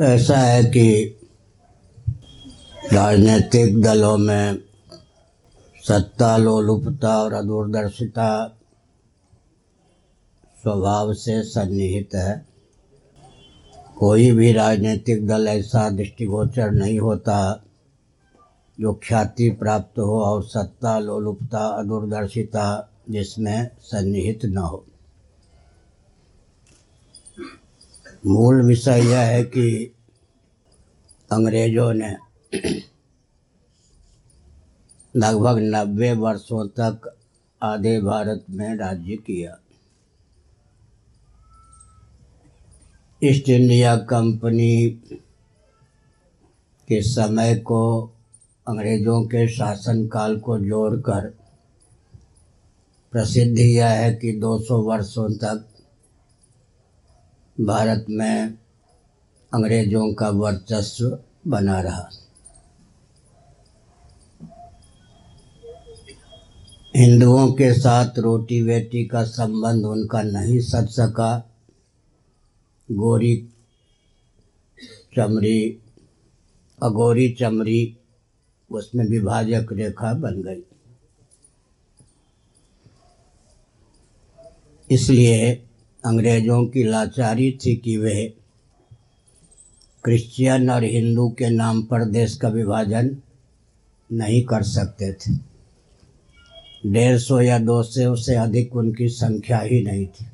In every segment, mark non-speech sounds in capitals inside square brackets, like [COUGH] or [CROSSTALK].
ऐसा है कि राजनीतिक दलों में सत्ता, लोलुपता और अदूरदर्शिता स्वभाव से सन्निहित है। कोई भी राजनीतिक दल ऐसा दृष्टिगोचर नहीं होता जो ख्याति प्राप्त हो और सत्ता, लोलुपता, अदूरदर्शिता जिसमें सन्निहित न हो। मूल विषय यह है कि अंग्रेज़ों ने लगभग नब्बे वर्षों तक आधे भारत में राज्य किया। ईस्ट इंडिया कंपनी के समय को अंग्रेज़ों के शासनकाल को जोड़कर प्रसिद्ध यह है कि 200 वर्षों तक भारत में अंग्रेज़ों का वर्चस्व बना रहा। हिंदुओं के साथ रोटी बेटी का संबंध उनका नहीं सच सका। गोरी चमड़ी, अगोरी चमड़ी, उसमें विभाजक रेखा बन गई। इसलिए अंग्रेज़ों की लाचारी थी कि वे क्रिश्चियन और हिंदू के नाम पर देश का विभाजन नहीं कर सकते थे। डेढ़ सौ या दो सौ से अधिक उनकी संख्या ही नहीं थी।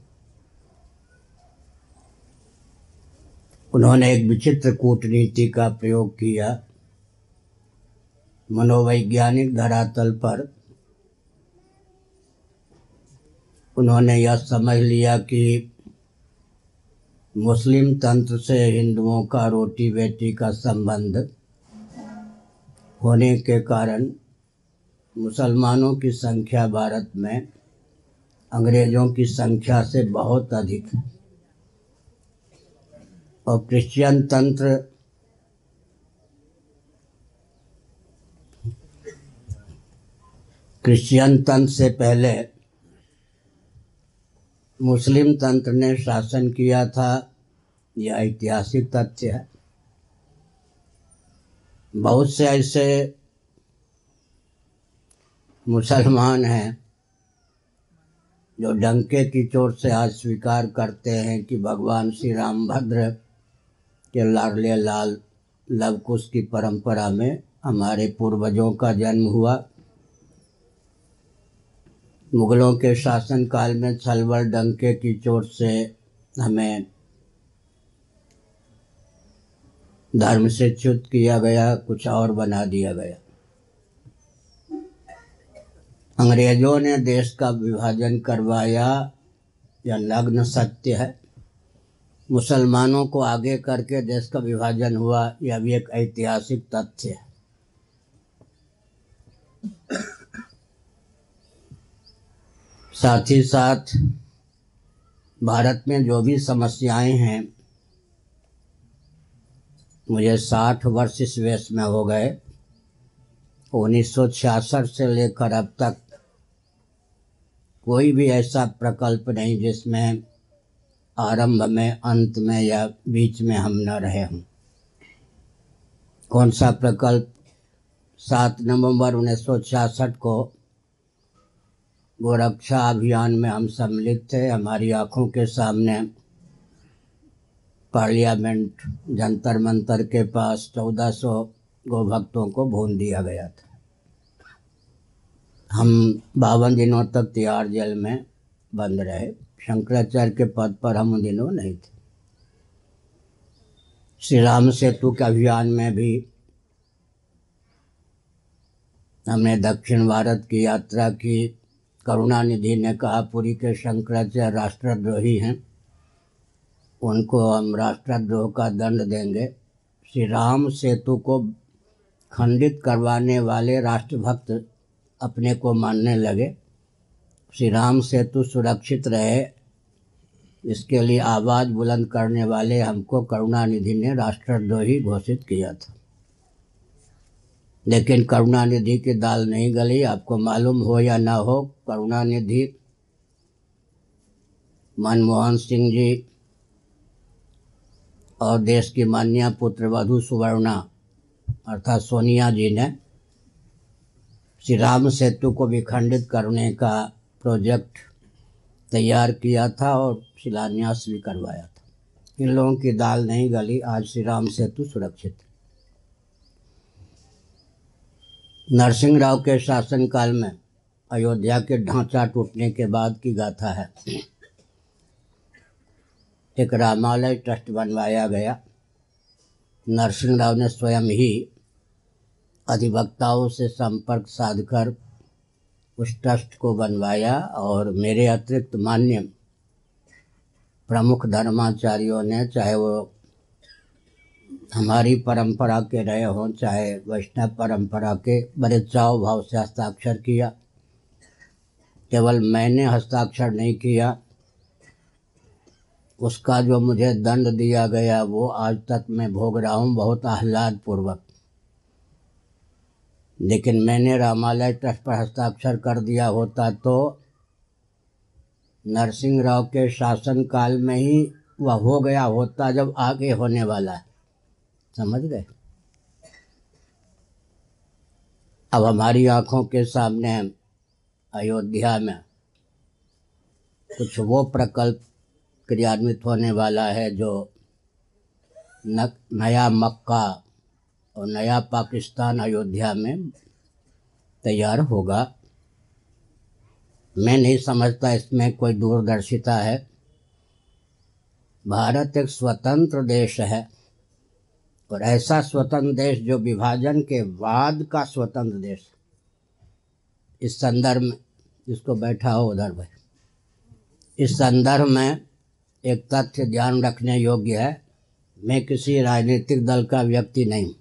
उन्होंने एक विचित्र कूटनीति का प्रयोग किया। मनोवैज्ञानिक धरातल पर उन्होंने यह समझ लिया कि मुस्लिम तंत्र से हिंदुओं का रोटी बेटी का संबंध होने के कारण मुसलमानों की संख्या भारत में अंग्रेज़ों की संख्या से बहुत अधिक है। और क्रिश्चियन तंत्र क्रिश्चियन तंत्र से पहले मुस्लिम तंत्र ने शासन किया था। यह ऐतिहासिक तथ्य है। बहुत से ऐसे मुसलमान हैं जो डंके की चोट से आज स्वीकार करते हैं कि भगवान श्री रामभद्र के लाडले लाल लवकुश की परंपरा में हमारे पूर्वजों का जन्म हुआ। मुगलों के शासनकाल में छलवल डंके की चोट से हमें धर्म से च्युत किया गया, कुछ और बना दिया गया। अंग्रेज़ों ने देश का विभाजन करवाया, यह नग्न सत्य है। मुसलमानों को आगे करके देश का विभाजन हुआ, यह भी एक ऐतिहासिक तथ्य है। साथ ही साथ भारत में जो भी समस्याएँ हैं, मुझे साठ वर्ष इस वेश में हो गए। उन्नीस सौ छियासठ से लेकर अब तक कोई भी ऐसा प्रकल्प नहीं जिसमें आरंभ में, अंत में या बीच में हम न रहे हों। कौन सा प्रकल्प सात नवंबर उन्नीस सौ छियासठ को गोरक्षा अभियान में हम सम्मिलित थे। हमारी आँखों के सामने पार्लियामेंट जंतर मंतर के पास चौदह सौ गो भक्तों को भून दिया गया था। हम बावन दिनों तक तिहाड़ जेल में बंद रहे। शंकराचार्य के पद पर हम उन दिनों नहीं थे। श्री राम सेतु के अभियान में भी हमने दक्षिण भारत की यात्रा की। करुणानिधि ने कहा, पुरी के शंकराचार्य राष्ट्रद्रोही हैं। उनको हम राष्ट्रद्रोह का दंड देंगे। श्री राम सेतु को खंडित करवाने वाले राष्ट्रभक्त अपने को मानने लगे। श्री राम सेतु सुरक्षित रहे। इसके लिए आवाज़ बुलंद करने वाले हमको करुणानिधि ने राष्ट्रद्रोही घोषित किया था। लेकिन करुणानिधि की दाल नहीं गली, आपको मालूम हो या ना हो, करुणानिधि। मनमोहन सिंह जी और देश की मान्या पुत्र वधु सुवर्णा, अर्थात सोनिया जी ने श्री राम सेतु को विखंडित करने का प्रोजेक्ट तैयार किया था और शिलान्यास भी करवाया था। इन लोगों की दाल नहीं गली, आज श्री राम सेतु सुरक्षित। नरसिंह राव के शासनकाल में अयोध्या के ढांचा टूटने के बाद की गाथा है। एक रामालय ट्रस्ट बनवाया गया। नरसिंह राव ने स्वयं ही अधिवक्ताओं से संपर्क साधकर उस ट्रस्ट को बनवाया और मेरे अतिरिक्त मान्य प्रमुख धर्माचार्यों ने, चाहे वो हमारी परंपरा के रहे हों, चाहे वैष्णव परंपरा के, बड़े चाव भाव से हस्ताक्षर किया। केवल मैंने हस्ताक्षर नहीं किया। उसका जो मुझे दंड दिया गया, वो आज तक मैं भोग रहा हूँ बहुत आह्लाद पूर्वक लेकिन मैंने रामालय ट्रस्ट पर हस्ताक्षर कर दिया होता तो नरसिंह राव के शासनकाल में ही वह हो गया होता जब आगे होने वाला। है समझ गए अब हमारी आँखों के सामने अयोध्या में कुछ वो प्रकल्प क्रियान्वित होने वाला है जो न, नया मक्का और नया पाकिस्तान अयोध्या में तैयार होगा। मैं नहीं समझता इसमें कोई दूरदर्शिता है। भारत एक स्वतंत्र देश है। और ऐसा स्वतंत्र देश जो विभाजन के बाद का स्वतंत्र देश। इस संदर्भ में जिसको बैठा हो उधर भाई। इस संदर्भ में एक तथ्य ध्यान रखने योग्य है, मैं किसी राजनीतिक दल का व्यक्ति नहीं।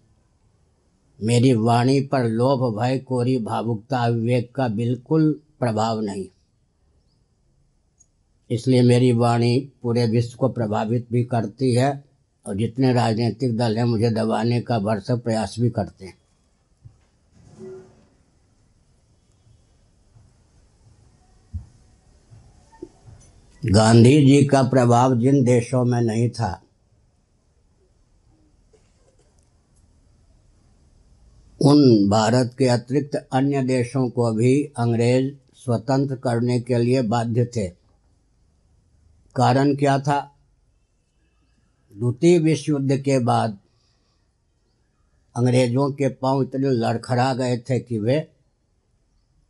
मेरी वाणी पर लोभ, भय, कोरी, भावुकता, विवेक का बिल्कुल प्रभाव नहीं। इसलिए मेरी वाणी पूरे विश्व को प्रभावित भी करती है और जितने राजनीतिक दल हैं मुझे दबाने का भरसक प्रयास भी करते हैं। गांधी जी का प्रभाव जिन देशों में नहीं था, उन भारत के अतिरिक्त अन्य देशों को भी अंग्रेज़ स्वतंत्र करने के लिए बाध्य थे। कारण क्या था? द्वितीय विश्व युद्ध के बाद अंग्रेज़ों के पाँव इतने लड़खड़ा गए थे कि वे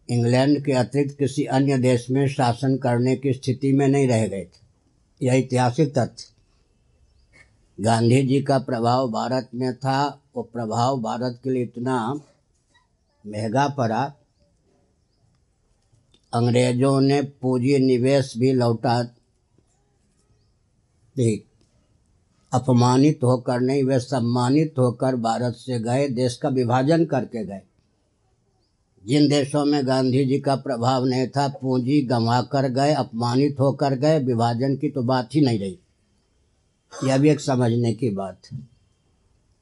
इंग्लैंड के अतिरिक्त किसी अन्य देश में शासन करने की स्थिति में नहीं रह गए थे। यह ऐतिहासिक तथ्य। गांधी जी का प्रभाव भारत में था, वो प्रभाव भारत के लिए इतना महँगा पड़ा। अंग्रेज़ों ने पूंजी निवेश भी लौटा दी। अपमानित होकर नहीं, वे सम्मानित होकर भारत से गए, देश का विभाजन करके गए। जिन देशों में गांधी जी का प्रभाव नहीं था, पूंजी गंवा कर गए, अपमानित होकर गए, विभाजन की तो बात ही नहीं रही। यह भी एक समझने की बात है।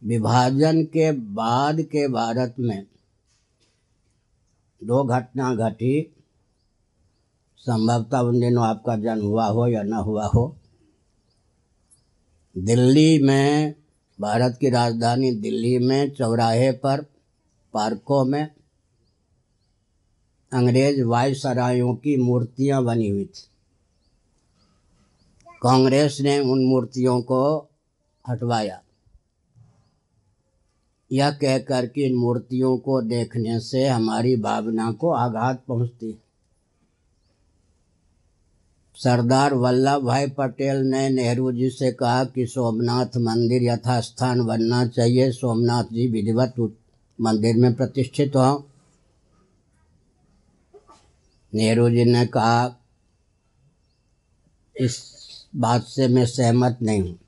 विभाजन के बाद के भारत में दो घटना घटी। संभवतः उन दिनों आपका जन्म हुआ हो या न हुआ हो। दिल्ली में, भारत की राजधानी दिल्ली में चौराहे पर, पार्कों में अंग्रेज़ वायसरायों की मूर्तियाँ बनी हुई थी। कांग्रेस ने उन मूर्तियों को हटवाया। यह कहकर कि इन मूर्तियों को देखने से हमारी भावना को आघात पहुँचती सरदार वल्लभ भाई पटेल ने नेहरू जी से कहा कि सोमनाथ मंदिर यथास्थान बनना चाहिए। सोमनाथ जी विधिवत मंदिर में प्रतिष्ठित हों। नेहरू जी ने कहा, इस बात से मैं सहमत नहीं हूँ।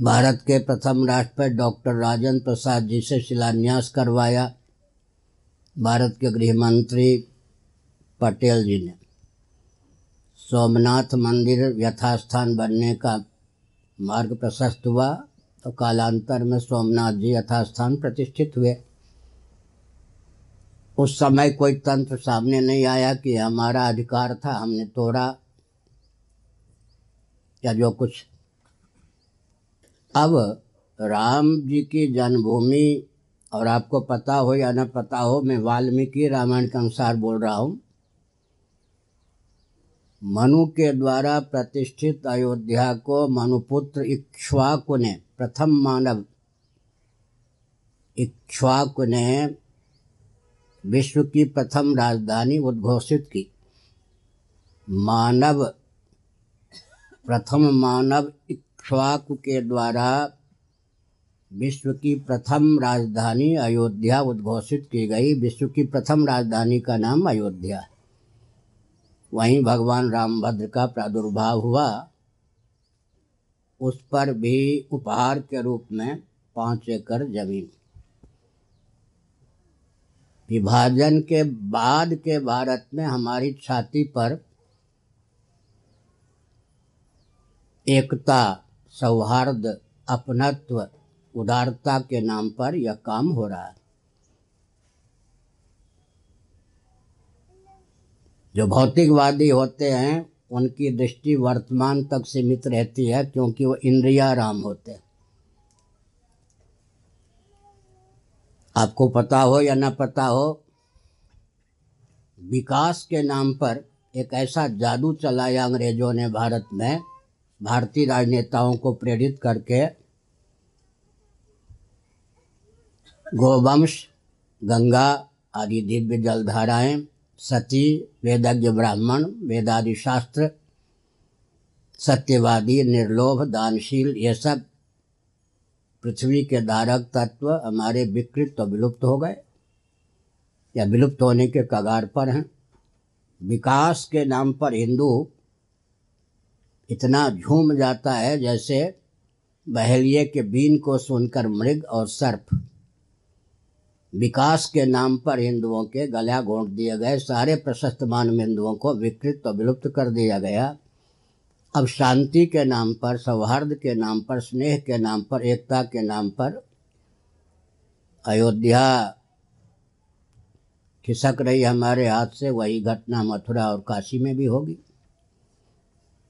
भारत के प्रथम राष्ट्रपति डॉक्टर राजेंद्र प्रसाद जी से शिलान्यास करवाया। भारत के गृह मंत्री पटेल जी ने। सोमनाथ मंदिर यथास्थान बनने का मार्ग प्रशस्त हुआ तो कालांतर में सोमनाथ जी यथास्थान प्रतिष्ठित हुए। उस समय कोई तंत्र सामने नहीं आया कि हमारा अधिकार था, हमने तोड़ा या जो कुछ। अब राम जी की जन्मभूमि, और आपको पता हो या न पता हो, मैं वाल्मीकि रामायण के अनुसार बोल रहा हूँ। मनु के द्वारा प्रतिष्ठित अयोध्या को मनुपुत्र इक्ष्वाकु ने, प्रथम मानव इक्ष्वाकु ने विश्व की प्रथम राजधानी उद्घोषित की। मानव, प्रथम मानव इक्ष्वाकु के द्वारा विश्व की प्रथम राजधानी अयोध्या उद्घोषित की गई। विश्व की प्रथम राजधानी का नाम अयोध्या है। वहीं भगवान रामभद्र का प्रादुर्भाव हुआ। उस पर भी उपहार के रूप में पाँच एकड़ ज़मीन। विभाजन के बाद के भारत में हमारी छाती पर एकता, सौहार्द, अपनत्व, उदारता के नाम पर यह काम हो रहा है। जो भौतिकवादी होते हैं, उनकी दृष्टि वर्तमान तक सीमित रहती है, क्योंकि वो इंद्रियाराम होते हैं। आपको पता हो या न पता हो, विकास के नाम पर एक ऐसा जादू चलाया अंग्रेज़ों ने भारत में, भारतीय राजनेताओं को प्रेरित करके। गोवंश, गंगा आदि दिव्य जलधाराएँ सती, वेदज्ञ ब्राह्मण, वेदादि शास्त्र, सत्यवादी, निर्लोभ, दानशील, ये सब पृथ्वी के धारक तत्व हमारे विकृत तो विलुप्त हो गए, या विलुप्त होने के कगार पर हैं। विकास के नाम पर हिंदू इतना झूम जाता है जैसे बहेलिए के बीन को सुनकर मृग और सर्प। विकास के नाम पर हिंदुओं के गला घोंट दिए गए, सारे प्रशस्त मान हिंदुओं को विकृत और विलुप्त कर दिया गया। अब शांति के नाम पर, सौहार्द के नाम पर, स्नेह के नाम पर, एकता के नाम पर अयोध्या खिसक रही हमारे हाथ से, वही घटना मथुरा और काशी में भी होगी।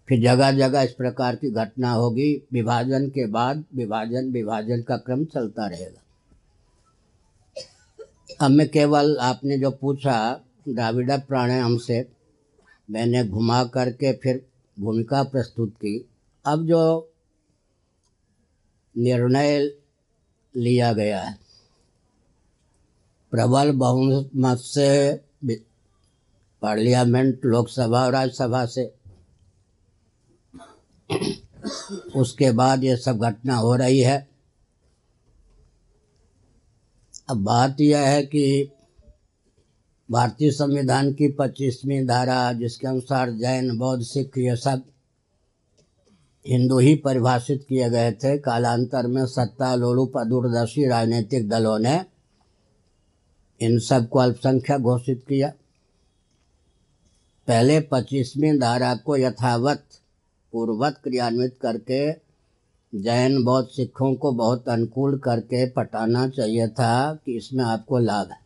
फिर जगह जगह इस प्रकार की घटना होगी। विभाजन के बाद विभाजन विभाजन का क्रम चलता रहेगा। अब मैं केवल आपने जो पूछा, द्राविड़ा प्राणायाम से, मैंने घुमा करके फिर भूमिका प्रस्तुत की। अब जो निर्णय लिया गया है, प्रबल बहुमत से, पार्लियामेंट, लोकसभा और राज्यसभा से, उसके बाद ये सब घटना हो रही है। अब बात यह है कि भारतीय संविधान की पच्चीसवीं धारा, जिसके अनुसार जैन, बौद्ध, सिख, ये सब हिंदू ही परिभाषित किए गए थे, कालांतर में सत्ता, लोलुप दूरदर्शी राजनीतिक दलों ने इन सबको अल्पसंख्यक घोषित किया। पहले पच्चीसवीं धारा को यथावत पूर्वत क्रियान्वित करके जैन बौद्ध सिखों को बहुत अनुकूल करके पटाना चाहिए था कि इसमें आपको लाभ है।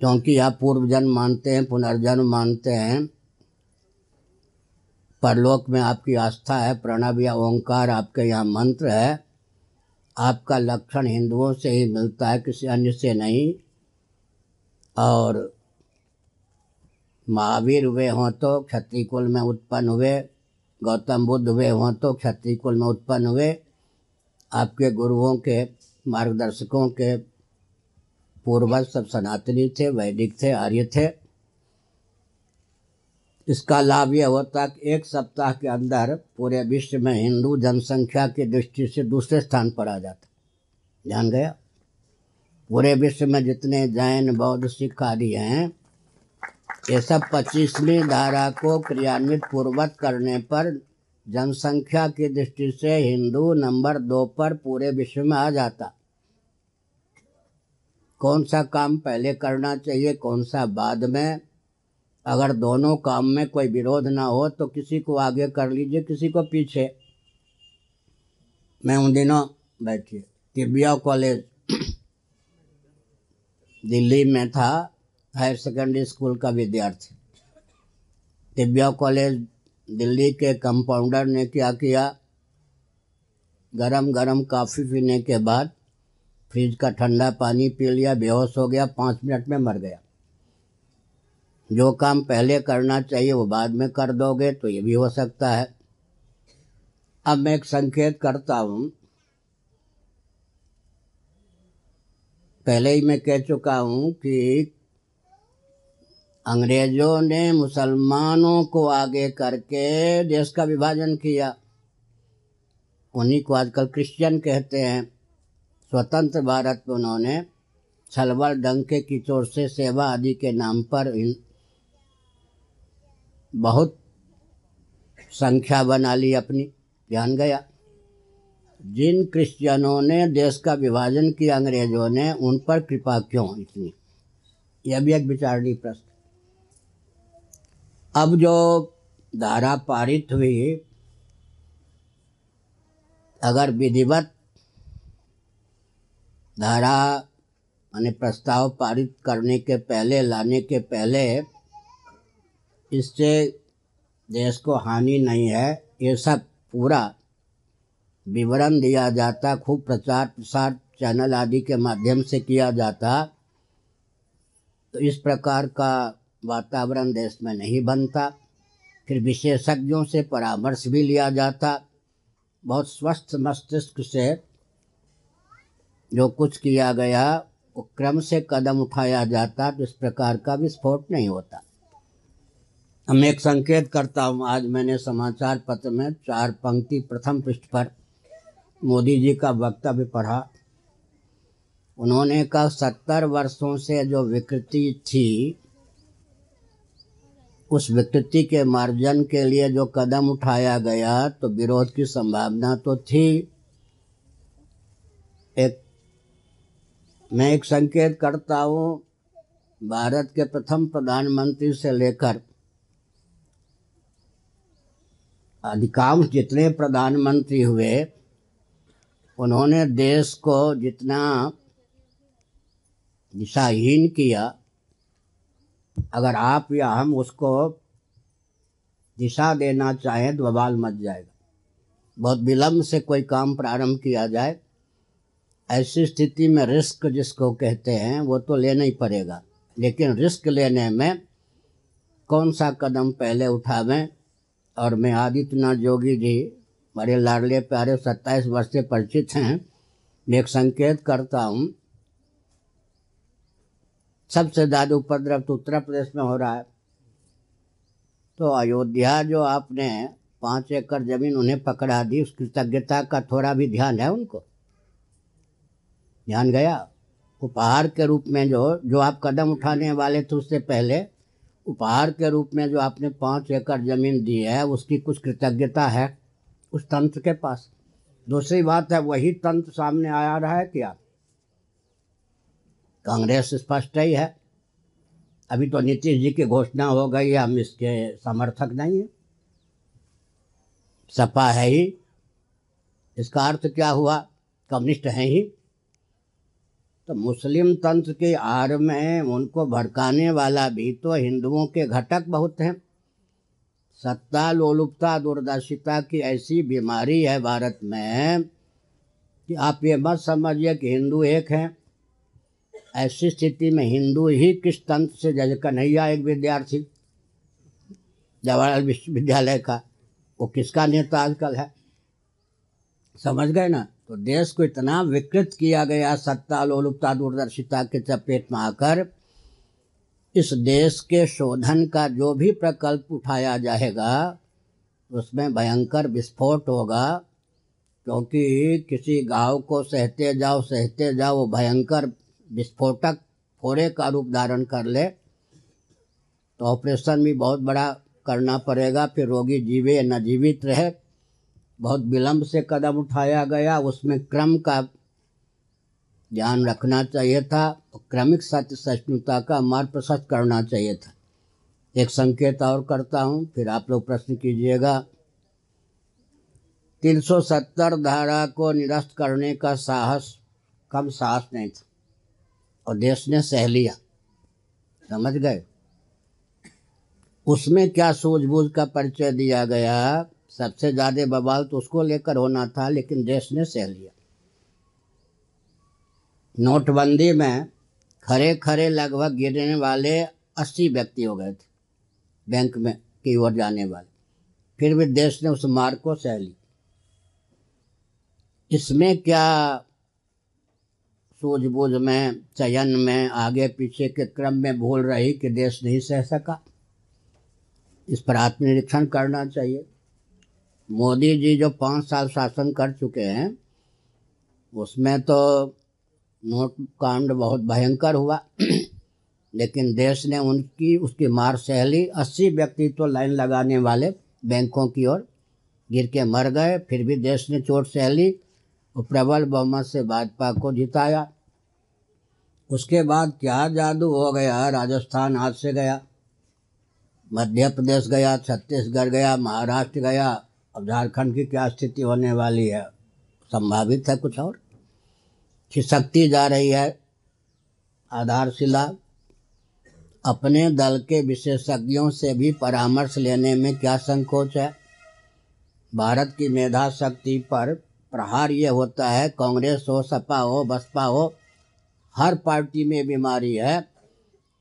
क्योंकि आप पूर्व जन्म मानते हैं, पुनर्जन्म मानते हैं, परलोक में आपकी आस्था है, प्रणव या ओंकार आपके यहाँ मंत्र है, आपका लक्षण हिंदुओं से ही मिलता है, किसी अन्य से नहीं। और महावीर हुए हों तो क्षत्रिय कुल में उत्पन्न हुए गौतम बुद्ध हुए हों तो क्षत्रिय कुल में उत्पन्न हुए। आपके गुरुओं के, मार्गदर्शकों के पूर्वज सब सनातनी थे, वैदिक थे, आर्य थे। इसका लाभ यह होता कि एक सप्ताह के अंदर पूरे विश्व में हिंदू जनसंख्या की दृष्टि से दूसरे स्थान पर आ जाता। ध्यान गया? पूरे विश्व में जितने जैन, बौद्ध, सिख आदि हैं ये सब पच्चीसवीं धारा को क्रियान्वित पूर्वक करने पर जनसंख्या की दृष्टि से हिंदू नंबर दो पर पूरे विश्व में आ जाता। कौन सा काम पहले करना चाहिए, कौन सा बाद में? अगर दोनों काम में कोई विरोध ना हो तो किसी को आगे कर लीजिए, किसी को पीछे। मैं उन दिनों बैठिए तिबिया कॉलेज, दिल्ली में था। हायर सेकेंडरी स्कूल का विद्यार्थी। तिब्या कॉलेज, दिल्ली के कंपाउंडर ने क्या किया? गरम गरम काफ़ी पीने के बाद फ्रिज का ठंडा पानी पी लिया, बेहोश हो गया, पाँच मिनट में मर गया। जो काम पहले करना चाहिए, वो बाद में कर दोगे तो ये भी हो सकता है। अब मैं एक संकेत करता हूँ। पहले ही मैं कह चुका हूँ कि अंग्रेज़ों ने मुसलमानों को आगे करके देश का विभाजन किया। उन्हीं को आजकल क्रिश्चियन कहते हैं। स्वतंत्र भारत में उन्होंने छलवल, डंके की चोर से सेवा आदि के नाम पर इन बहुत संख्या बना ली अपनी। ध्यान गया। जिन क्रिश्चियनों ने देश का विभाजन किया, अंग्रेज़ों ने उन पर कृपा क्यों इतनी? यह भी एक विचारणीय प्रश्न। अब जो धारा पारित हुई, अगर विधिवत धारा माने प्रस्ताव पारित करने के पहले, लाने के पहले, इससे देश को हानि नहीं है, ये सब पूरा विवरण दिया जाता, खूब प्रचार प्रसार चैनल आदि के माध्यम से किया जाता। तो इस प्रकार का वातावरण देश में नहीं बनता। फिर विशेषज्ञों से परामर्श भी लिया जाता। बहुत स्वस्थ मस्तिष्क से जो कुछ किया गया, वो क्रम से कदम उठाया जाता तो इस प्रकार का विस्फोट नहीं होता। हम एक संकेत करता हूँ, आज मैंने समाचार पत्र में चार पंक्ति प्रथम पृष्ठ पर मोदी जी का वक्तव्य पढ़ा। उन्होंने कहा, सत्तर वर्षों से जो विकृति थी उस विकृति के मार्जन के लिए जो कदम उठाया गया तो विरोध की संभावना तो थी। एक, मैं एक संकेत करता हूँ, भारत के प्रथम प्रधानमंत्री से लेकर अधिकांश जितने प्रधानमंत्री हुए, उन्होंने देश को जितना दिशाहीन किया अगर आप या हम उसको दिशा देना चाहें तो बवाल मच जाएगा। बहुत विलम्ब से कोई काम प्रारंभ किया जाए, ऐसी स्थिति में रिस्क जिसको कहते हैं, वो तो लेना ही पड़ेगा। लेकिन रिस्क लेने में कौन सा कदम पहले उठावें? और मैं आदित्यनाथ जोगी जी, बड़े लाडले प्यारे, सत्ताईस वर्ष से परिचित हैं, मैं एक संकेत करता हूँ सबसे ज़्यादा उपद्रव तो उत्तर प्रदेश में हो रहा है। तो अयोध्या जो आपने पाँच एकड़ ज़मीन उन्हें पकड़ा दी, उस कृतज्ञता का थोड़ा भी ध्यान है उनको? ध्यान गया? उपहार के रूप में जो जो आप कदम उठाने वाले थे उससे पहले, उपहार के रूप में जो आपने पाँच एकड़ ज़मीन दी है, उसकी कुछ कृतज्ञता है उस तंत्र के पास? दूसरी बात है, वही तंत्र सामने आ रहा है क्या? कांग्रेस स्पष्ट ही है अभी तो नीतीश जी की घोषणा हो गई है, हम इसके समर्थक नहीं हैं। सपा है ही। इसका अर्थ क्या हुआ? कम्युनिस्ट हैं ही। तो मुस्लिम तंत्र के आड़ में उनको भड़काने वाला भी तो हिंदुओं के घटक बहुत हैं। सत्ता, लोलुपता, दूरदर्शिता की ऐसी बीमारी है भारत में कि आप ये मत समझिए कि हिंदू एक हैं। ऐसी स्थिति में हिंदू ही किस तंत्र से जज कन्हैया एक विद्यार्थी? जवाहरलाल विश्वविद्यालय का। वो किसका नेता आजकल है? समझ गए ना? तो देश को इतना विकृत किया गया सत्ता, लोलुपता, दूरदर्शिता के चपेट में आकर इस देश के शोधन का जो भी प्रकल्प उठाया जाएगा, उसमें भयंकर विस्फोट होगा, क्योंकि किसी गाँव को सहते जाओ सहते जाओ, वो भयंकर विस्फोटक फोड़े का रूप धारण कर ले तो ऑपरेशन भी बहुत बड़ा करना पड़ेगा। फिर रोगी जीवे न जीवित रहे, बहुत विलंब से कदम उठाया गया। उसमें क्रम का ध्यान रखना चाहिए था और क्रमिक सत्य सहिष्णुता का मार्ग प्रशस्त करना चाहिए था। एक संकेत और करता हूँ, फिर आप लोग प्रश्न कीजिएगा। 370 धारा को निरस्त करने का साहस, कम साहस नहीं था। और देश ने सह लिया। समझ गए? उसमें क्या सूझबूझ का परिचय दिया गया? सबसे ज़्यादा बवाल तो उसको लेकर होना था, लेकिन देश ने सह लिया। नोटबंदी में खरे खरे लगभग गिरने वाले अस्सी व्यक्ति हो गए थे, बैंक में की ओर जाने वाले। फिर भी देश ने उस मार्ग को सह ली। इसमें क्या सूझबूझ में, चयन में, आगे पीछे के क्रम में भूल रही कि देश नहीं सह सका। इस पर आत्मनिरीक्षण करना चाहिए। मोदी जी जो पाँच साल शासन कर चुके हैं, उसमें तो नोट कांड बहुत भयंकर हुआ। [CLEARS THROAT] लेकिन देश ने उनकी, उसकी मार सह ली अस्सी व्यक्ति तो लाइन लगाने वाले बैंकों की ओर गिर के मर गए, फिर भी देश ने चोट सह ली और प्रबल बहुमत से भाजपा को जिताया। उसके बाद क्या जादू हो गया? राजस्थान हाथ से गया मध्य प्रदेश गया, छत्तीसगढ़ गया, महाराष्ट्र गया। अब झारखंड की क्या स्थिति होने वाली है? संभावित है कुछ और? खिसकती जा रही है आधारशिला। अपने दल के विशेषज्ञों से भी परामर्श लेने में क्या संकोच है? भारत की मेधा शक्ति पर प्रहार ये होता है, कांग्रेस हो, सपा हो, बसपा हो, हर पार्टी में बीमारी है।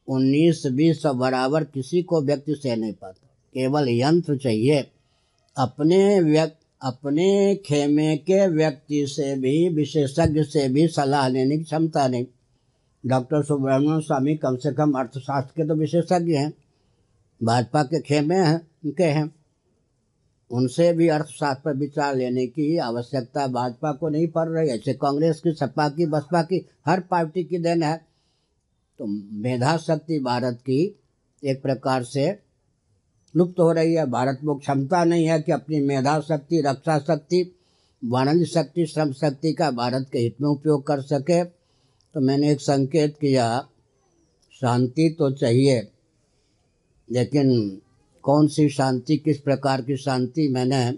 उन्नीस, बीस सौ बराबर किसी को व्यक्ति से नहीं पाता। केवल यंत्र चाहिए। अपने व्यक्ति अपने खेमे के व्यक्ति से भी, विशेषज्ञ से भी सलाह लेने की क्षमता नहीं। डॉक्टर सुब्रमण्यम स्वामी कम से कम अर्थशास्त्र के तो विशेषज्ञ हैं। भाजपा के खेमे हैं, उनके हैं। उनसे भी अर्थशास्त्र पर विचार लेने की आवश्यकता भाजपा को नहीं पड़ रही। ऐसे कांग्रेस की, सपा की, बसपा की, हर पार्टी की देन है। तो मेधा शक्ति भारत की एक प्रकार से लुप्त हो रही है। भारत में क्षमता नहीं है कि अपनी मेधा शक्ति रक्षा शक्ति वाणिज्य शक्ति, श्रम शक्ति का भारत के हित में उपयोग कर सके। तो मैंने एक संकेत किया, शांति तो चाहिए, लेकिन कौन सी शांति, किस प्रकार की शांति मैंने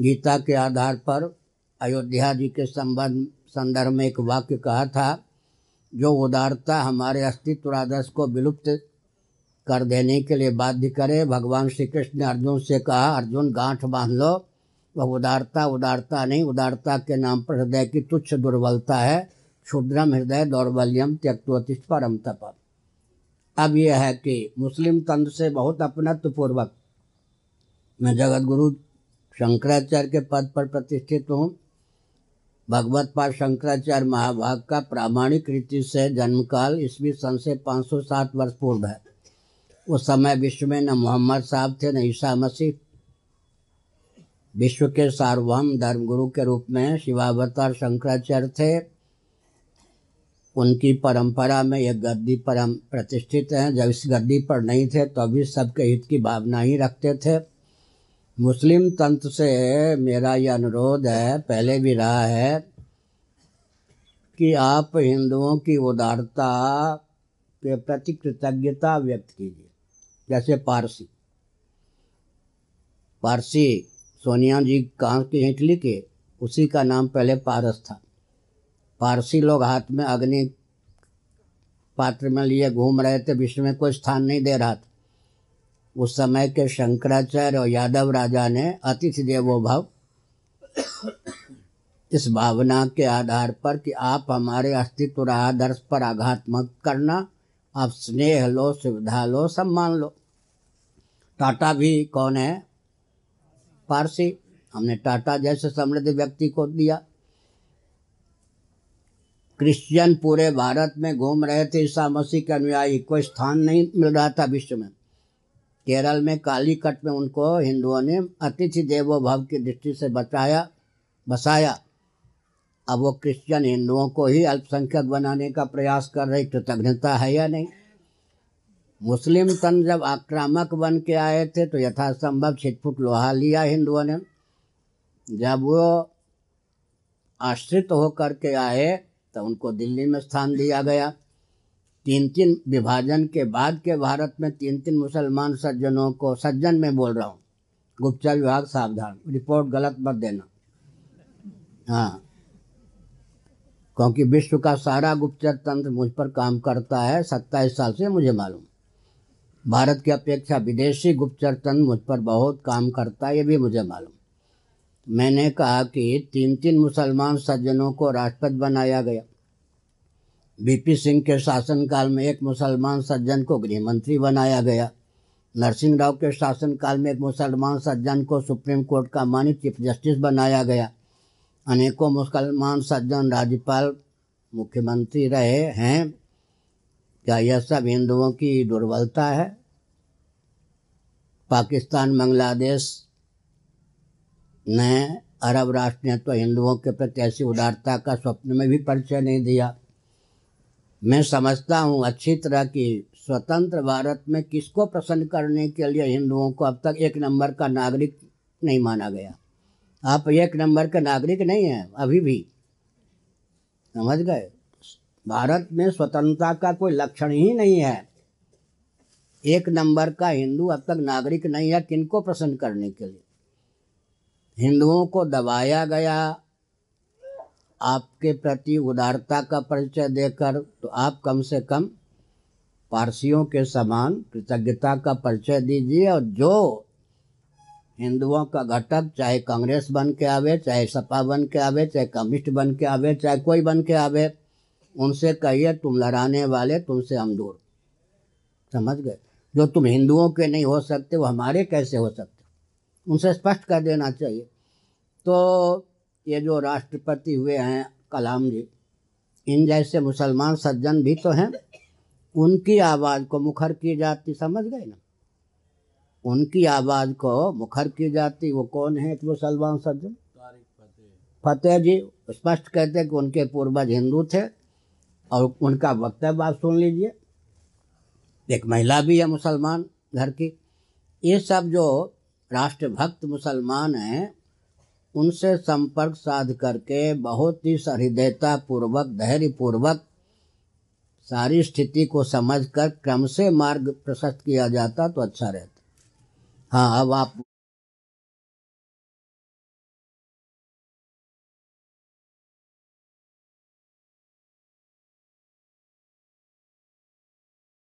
गीता के आधार पर अयोध्या जी के संबंध, संदर्भ में एक वाक्य कहा था, जो उदारता हमारे अस्तित्व आदर्श को विलुप्त कर देने के लिए बाध्य करे। भगवान श्री कृष्ण ने अर्जुन से कहा, अर्जुन, गांठ बाँध लो। वह उदारता उदारता नहीं, उदारता के नाम पर हृदय की तुच्छ दुर्बलता है। क्षुद्रम हृदय, दौर्बल्यम त्यक्तोतिष्ठ परम तप। अब यह है कि मुस्लिम तंत्र से बहुत अपनत्व पूर्वक मैं जगत गुरु शंकराचार्य के पद पर प्रतिष्ठित हूँ। भगवत पाद शंकराचार्य महाभाग का प्रामाणिक रीति से जन्मकाल ईस्वी सन से 507 वर्ष पूर्व है। उस समय विश्व में न मोहम्मद साहब थे, न ईसा मसीह। विश्व के सार्वभौम धर्मगुरु के रूप में शिवावतार शंकराचार्य थे। उनकी परंपरा में यह गद्दी परम प्रतिष्ठित हैं। जब इस गद्दी पर नहीं थे तो अभी सबके हित की भावना ही रखते थे। मुस्लिम तंत्र से मेरा यह अनुरोध है, पहले भी रहा है, कि आप हिंदुओं की उदारता के प्रति कृतज्ञता व्यक्त कीजिए। जैसे पारसी। पारसी, सोनिया जी कहाँ के इटली के उसी का नाम पहले पारस था। पारसी लोग हाथ में अग्नि पात्र में लिए घूम रहे थे विश्व में कोई स्थान नहीं दे रहा था। उस समय के शंकराचार्य और यादव राजा ने अतिथि देवो भाव इस भावना के आधार पर कि आप हमारे अस्तित्व आदर्श पर आघात मत करना, आप स्नेह लो, सुविधा लो, सम्मान लो। टाटा भी कौन है? पारसी। हमने टाटा जैसे समृद्ध व्यक्ति को दिया। क्रिश्चियन पूरे भारत में घूम रहे थे, ईसा मसीह के अनुयायी, कोई स्थान नहीं मिल रहा था विश्व में। केरल में कालीकट में उनको हिंदुओं ने अतिथि देवो भव की दृष्टि से बचाया, बसाया। अब वो क्रिश्चियन हिंदुओं को ही अल्पसंख्यक बनाने का प्रयास कर रही, कृतज्ञता है या नहीं? मुस्लिम तन जब आक्रामक बन के आए थे तो यथासंभव छिटफुट लोहा लिया हिंदुओं ने। जब वो आश्रित होकर के आए तो उनको दिल्ली में स्थान दिया गया। तीन तीन विभाजन के बाद के भारत में तीन तीन मुसलमान सज्जनों को सज्जन में बोल रहा हूँ। गुप्तचर विभाग सावधान, रिपोर्ट गलत मत देना। हाँ। क्योंकि विश्व का सारा गुप्तचर तंत्र मुझ पर काम करता है, सत्ताईस साल से मुझे मालूम। भारत की अपेक्षा विदेशी गुप्तचर तंत्र मुझ पर बहुत काम करता है, ये भी मुझे मालूम। मैंने कहा कि तीन तीन मुसलमान सज्जनों को राष्ट्रपति बनाया गया। बीपी सिंह के शासनकाल में एक मुसलमान सज्जन को गृह मंत्री बनाया गया। नरसिंह राव के शासनकाल में एक मुसलमान सज्जन को सुप्रीम कोर्ट का मानित चीफ जस्टिस बनाया गया। अनेकों मुसलमान सज्जन राज्यपाल, मुख्यमंत्री रहे हैं। क्या यह सब हिंदुओं की दुर्बलता है? पाकिस्तान, बांग्लादेश ने अरब राष्ट्र ने तो हिंदुओं के प्रति ऐसी उदारता का स्वप्न में भी परिचय नहीं दिया। मैं समझता हूँ अच्छी तरह की स्वतंत्र भारत में किसको प्रसन्न करने के लिए हिंदुओं को अब तक एक नंबर का नागरिक नहीं माना गया। आप एक नंबर के नागरिक नहीं हैं, अभी भी। समझ गए? भारत में स्वतंत्रता का कोई लक्षण ही नहीं है। एक नंबर का हिंदू अब तक नागरिक नहीं है किनको प्रसन्न करने के लिए। हिंदुओं को दबाया गया। आपके प्रति उदारता का परिचय देकर तो आप कम से कम पारसियों के समान कृतज्ञता का परिचय दीजिए और जो हिंदुओं का घटक चाहे कांग्रेस बन के आवे, चाहे सपा बन के आवे, चाहे कम्युनिस्ट बन के आवे, चाहे कोई बन के आवे, उनसे कहिए तुम लड़ाने वाले, तुमसे हम दूर। समझ गए? जो तुम हिंदुओं के नहीं हो सकते, वो हमारे कैसे हो सकते? उनसे स्पष्ट कर देना चाहिए। तो ये जो राष्ट्रपति हुए हैं कलाम जी, इन जैसे मुसलमान सज्जन भी तो हैं। उनकी आवाज़ को मुखर की जाती, समझ गए ना? उनकी आवाज़ को मुखर की जाती, वो कौन है मुसलमान सज्जन? फतेह जी स्पष्ट कहते हैं कि उनके पूर्वज हिंदू थे, और उनका वक्तव्य आप सुन लीजिए। एक महिला भी है मुसलमान, घर की। ये सब जो राष्ट्रभक्त मुसलमान हैं, उनसे संपर्क साध करके बहुत ही सहृदयता पूर्वक धैर्य पूर्वक सारी स्थिति को समझकर क्रम से मार्ग प्रशस्त किया जाता तो अच्छा रहता। हाँ अब आप